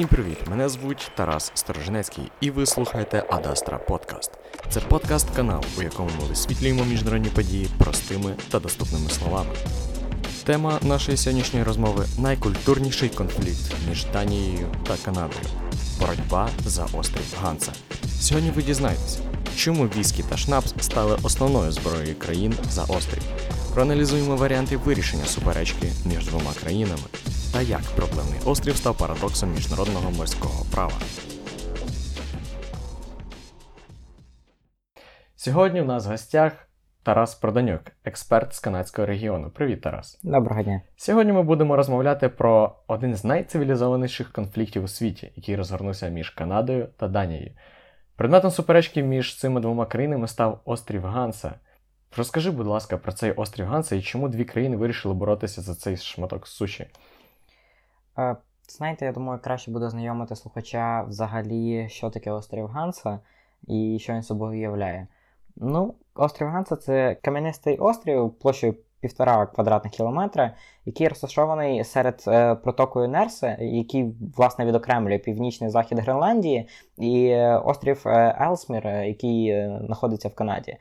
Всім привіт! Мене звуть Тарас Сторожинецький, і ви слухаєте Адастра Подкаст. Це подкаст канал, у якому ми висвітлюємо міжнародні події простими та доступними словами. Тема нашої сьогоднішньої розмови найкультурніший конфлікт між Данією та Канадою боротьба за острів Ганса. Сьогодні ви дізнаєтеся, чому віскі та шнапс стали основною зброєю країн за острів. Проаналізуємо варіанти вирішення суперечки між двома країнами та як проблемний острів став парадоксом міжнародного морського права. Сьогодні в нас в гостях Тарас Проданюк, експерт з канадського регіону. Привіт, Тарас. Доброго дня. Сьогодні ми будемо розмовляти про один з найцивілізованіших конфліктів у світі, який розгорнувся між Канадою та Данією. Предметом суперечки між цими двома країнами став острів Ганса. Розкажи, будь ласка, про цей острів Ганса і чому дві країни вирішили боротися за цей шматок суші. Е, знаєте, я думаю, краще буде знайомити слухача взагалі, що таке острів Ганса і що він собою являє. Ну, острів Ганса це кам'янистий острів площею півтора квадратних кілометра, який розташований серед е, протокою Нерсе, який, власне, відокремлює північний захід Гренландії, і е, острів е, Елсмір, який знаходиться в Канаді.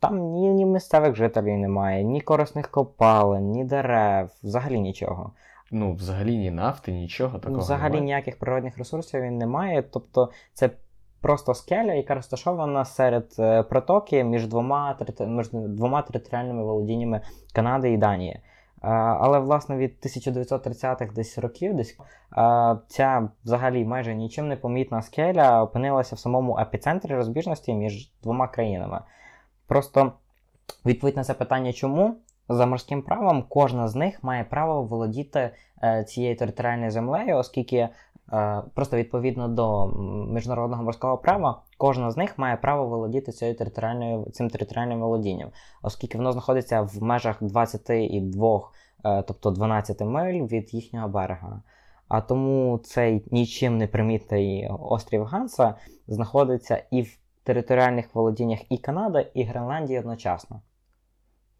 Там ні, ні місцевих жителів немає, ні корисних копалин, ні дерев, взагалі нічого. Ну, взагалі ні нафти, нічого такого. Взагалі немає. ніяких природних ресурсів він не має. Тобто це просто скеля, яка розташована серед е, протоки між двома, між двома територіальними володіннями Канади і Данії. Е, Але власне від 1930-х десь років десь е, ця взагалі майже нічим не помітна скеля опинилася в самому епіцентрі розбіжності між двома країнами. Просто відповідь на це питання, чому за морським правом кожна з них має право володіти е, цією територіальною землею, оскільки е, просто відповідно до міжнародного морського права, кожна з них має право володіти цією територіальною цим територіальним володінням, оскільки воно знаходиться в межах 22, е, тобто 12 миль від їхнього берега. А тому цей нічим не примітний острів Ганса знаходиться і в територіальних володіннях і Канади, і Гренландії одночасно.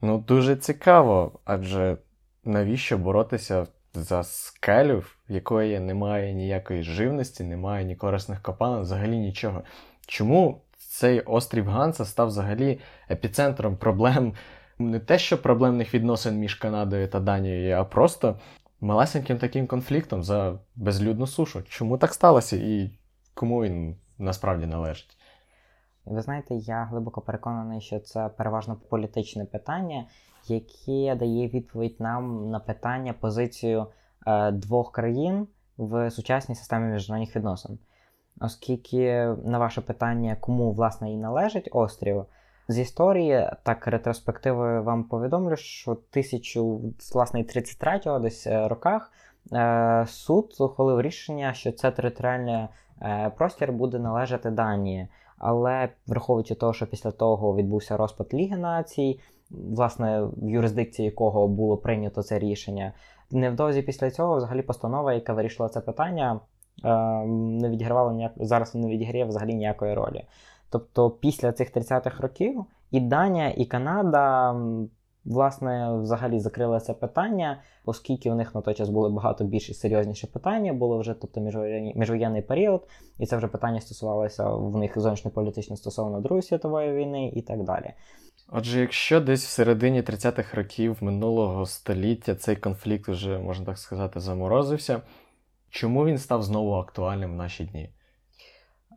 Ну, дуже цікаво, адже навіщо боротися за скелю, в якої немає ніякої живності, немає ні корисних копалин, взагалі нічого. Чому цей острів Ганса став взагалі епіцентром проблем не те, що проблемних відносин між Канадою та Данією, а просто малесеньким таким конфліктом за безлюдну сушу? Чому так сталося і кому він насправді належить? Ви знаєте, я глибоко переконаний, що це переважно політичне питання, яке дає відповідь нам на питання позицію е, двох країн в сучасній системі міжнародних відносин. Оскільки на ваше питання, кому власне і належить острів, з історії, так ретроспективою вам повідомлю, що 1033 десь е, роках е, суд ухвалив рішення, що це територіальний е, простір буде належати Данії. Але враховуючи того, що після того відбувся розпад Ліги націй, власне, в юрисдикції якого було прийнято це рішення, невдовзі після цього взагалі постанова, яка вирішила це питання, е, не відігравала ніяк... зараз не відіграє взагалі ніякої ролі. Тобто після цих 30-х років і Данія, і Канада. Власне, взагалі закрили це питання, оскільки у них на той час були багато більш серйозніші питання, було вже тобто міжвоєнний період, і це вже питання стосувалося в них зовнішньополітично стосовно Другої світової війни і так далі. Отже, якщо десь в середині 30-х років минулого століття цей конфлікт вже, можна так сказати, заморозився, чому він став знову актуальним в наші дні?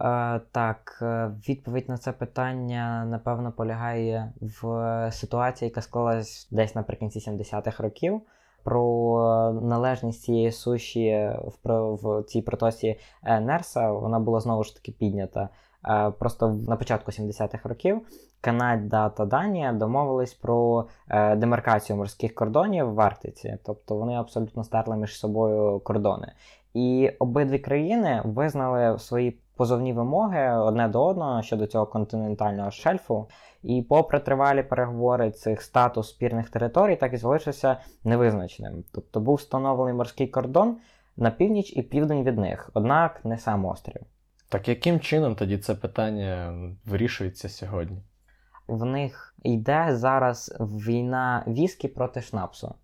Е, так, е, відповідь на це питання, напевно, полягає в ситуації, яка склалась десь наприкінці 70-х років. Про належність цієї суші в, цій протоці е, Нерса вона була знову ж таки піднята. Е, Просто на початку 70-х років Канада та Данія домовились про демаркацію морських кордонів в Арктиці, тобто вони абсолютно стерли між собою кордони. І обидві країни визнали свої позовні вимоги одне до одного щодо цього континентального шельфу. І попри тривалі переговори цих статус спірних територій, так і залишився невизначеним. Тобто був встановлений морський кордон на північ і південь від них, однак не сам острів. Так яким чином тоді це питання вирішується сьогодні? В них йде зараз війна віскі проти шнапсу.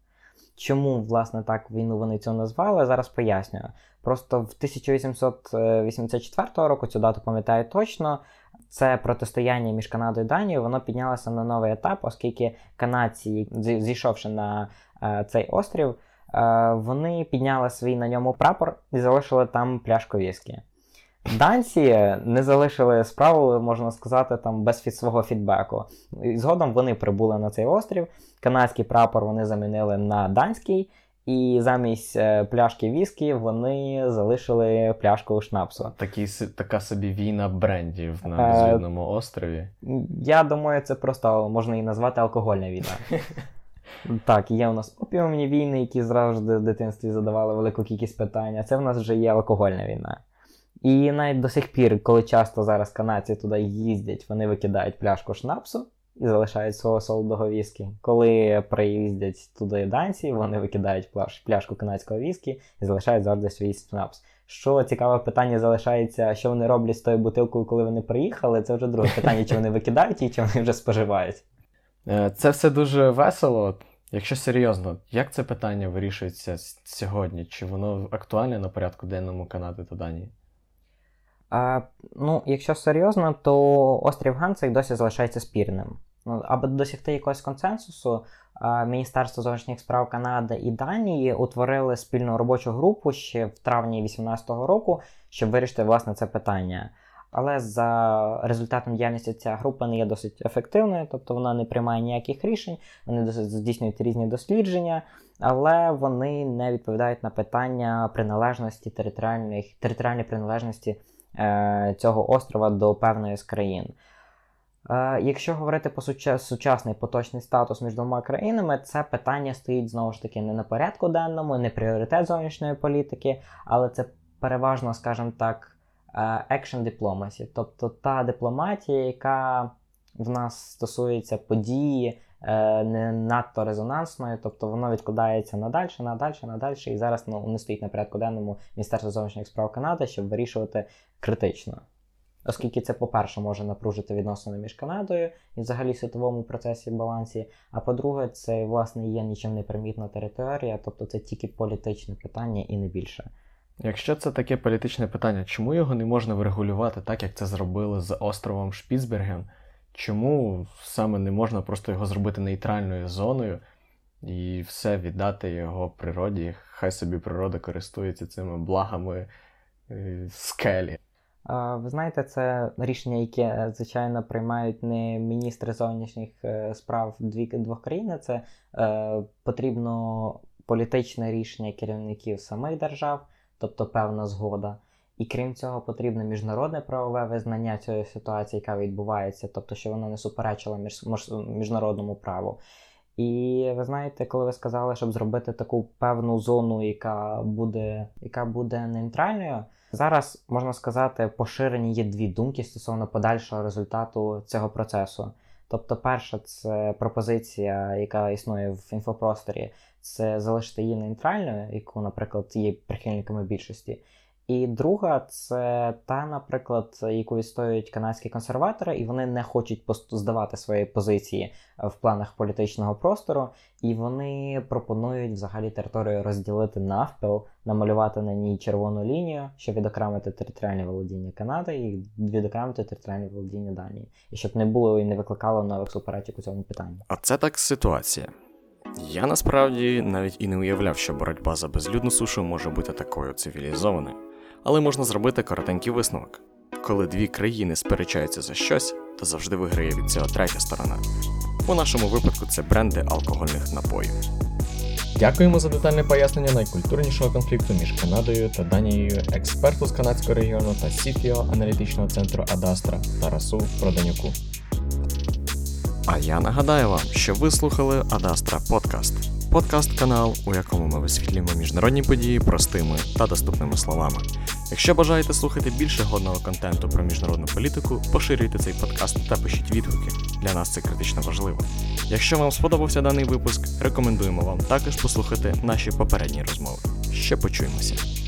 Чому, власне, так війну вони цю назвали, зараз пояснюю. Просто в 1884 року, цю дату пам'ятаю точно, це протистояння між Канадою і Данією, воно піднялося на новий етап, оскільки канадці, зійшовши на е, цей острів, е, вони підняли свій на ньому прапор і залишили там пляшку віскі. Данці не залишили справу, можна сказати, там без фід свого фідбеку. І згодом вони прибули на цей острів. Канадський прапор вони замінили на данський, і замість е, пляшки віскі вони залишили пляшку шнапсу. Такий, с- така собі війна брендів на Е, острові. Я думаю, це просто можна і назвати алкогольна війна. Так, є у нас опіумні війни, які завжди в дитинстві задавали велику кількість питань, а це в нас вже є алкогольна війна. І навіть до сих пір, коли часто зараз канадці туди їздять, вони викидають пляшку шнапсу і залишають свого солодого віскі. Коли приїздять туди данці, вони викидають пляш- пляшку канадського віскі і залишають завжди свій шнапс. Що цікаве питання залишається, що вони роблять з тою бутилкою, коли вони приїхали, це вже друге питання, чи вони викидають її, чи вони вже споживають. Е, Це все дуже весело. Якщо серйозно, як це питання вирішується сьогодні? Чи воно актуальне на порядку денному Канади та Данії? А, ну, якщо серйозно, то острів Ганцик досі залишається спірним. Ну, аби досягти якогось консенсусу, а, Міністерство зовнішніх справ Канади і Данії утворили спільну робочу групу ще в травні 2018 року, щоб вирішити власне це питання. Але за результатом діяльності ця група не є досить ефективною, тобто вона не приймає ніяких рішень, вони досить здійснюють різні дослідження, але вони не відповідають на питання приналежності територіальних територіальної приналежності цього острова до певної з країн. Е, якщо говорити про сучасний поточний статус між двома країнами, це питання стоїть знову ж таки не на порядку денному, не пріоритет зовнішньої політики, але це переважно, скажімо так, е, action diplomacy, тобто та дипломатія, яка в нас стосується події е, не надто резонансної, тобто воно відкладається надальше, надальше, надальше, і зараз ну, не стоїть на порядку денному Міністерства зовнішніх справ Канади, щоб вирішувати критично. Оскільки це, по-перше, може напружити відносини між Канадою і взагалі світовому процесі балансі. А по-друге, це власне є нічим не примітна територія, тобто це тільки політичне питання і не більше. Якщо це таке політичне питання, чому його не можна врегулювати так, як це зробили з островом Шпіцберген? Чому саме не можна просто його зробити нейтральною зоною і все віддати його природі? Хай собі природа користується цими благами е, скелі. Ви знаєте, це рішення, яке, е, звичайно, приймають не міністри зовнішніх е, справ двох країн, це е, потрібно політичне рішення керівників самих держав, тобто певна згода. І крім цього, потрібно міжнародне правове визнання цієї ситуації, яка відбувається, тобто, що вона не суперечила між- міжнародному праву. І ви знаєте, коли ви сказали, щоб зробити таку певну зону, яка буде, яка буде нейтральною, зараз можна сказати, поширені є дві думки стосовно подальшого результату цього процесу. Тобто, перша це пропозиція, яка існує в інфопросторі, це залишити її нейтральною, яку, наприклад, є прихильниками більшості. І друга це та, наприклад, яку відстоюють канадські консерватори, і вони не хочуть здавати свої позиції в планах політичного простору, і вони пропонують взагалі територію розділити навпіл, намалювати на ній червону лінію, щоб відокремити територіальне володіння Канади і відокремити територіальне володіння Данії, і щоб не було і не викликало нових суперечок у цьому питанні. А це так ситуація. Я насправді навіть і не уявляв, що боротьба за безлюдну сушу може бути такою цивілізованою. Але можна зробити коротенький висновок. Коли дві країни сперечаються за щось, то завжди виграє від цього третя сторона. У нашому випадку це бренди алкогольних напоїв. Дякуємо за детальне пояснення найкультурнішого конфлікту між Канадою та Данією, експерту з канадського регіону та CTO аналітичного центру Адастра Тарасу Проданюку. А я нагадаю вам, що ви слухали Адастра Подкаст. Подкаст канал, у якому ми висвітлюємо міжнародні події простими та доступними словами. Якщо бажаєте слухати більше годного контенту про міжнародну політику, поширюйте цей подкаст та пишіть відгуки. Для нас це критично важливо. Якщо вам сподобався даний випуск, рекомендуємо вам також послухати наші попередні розмови. Ще почуємося.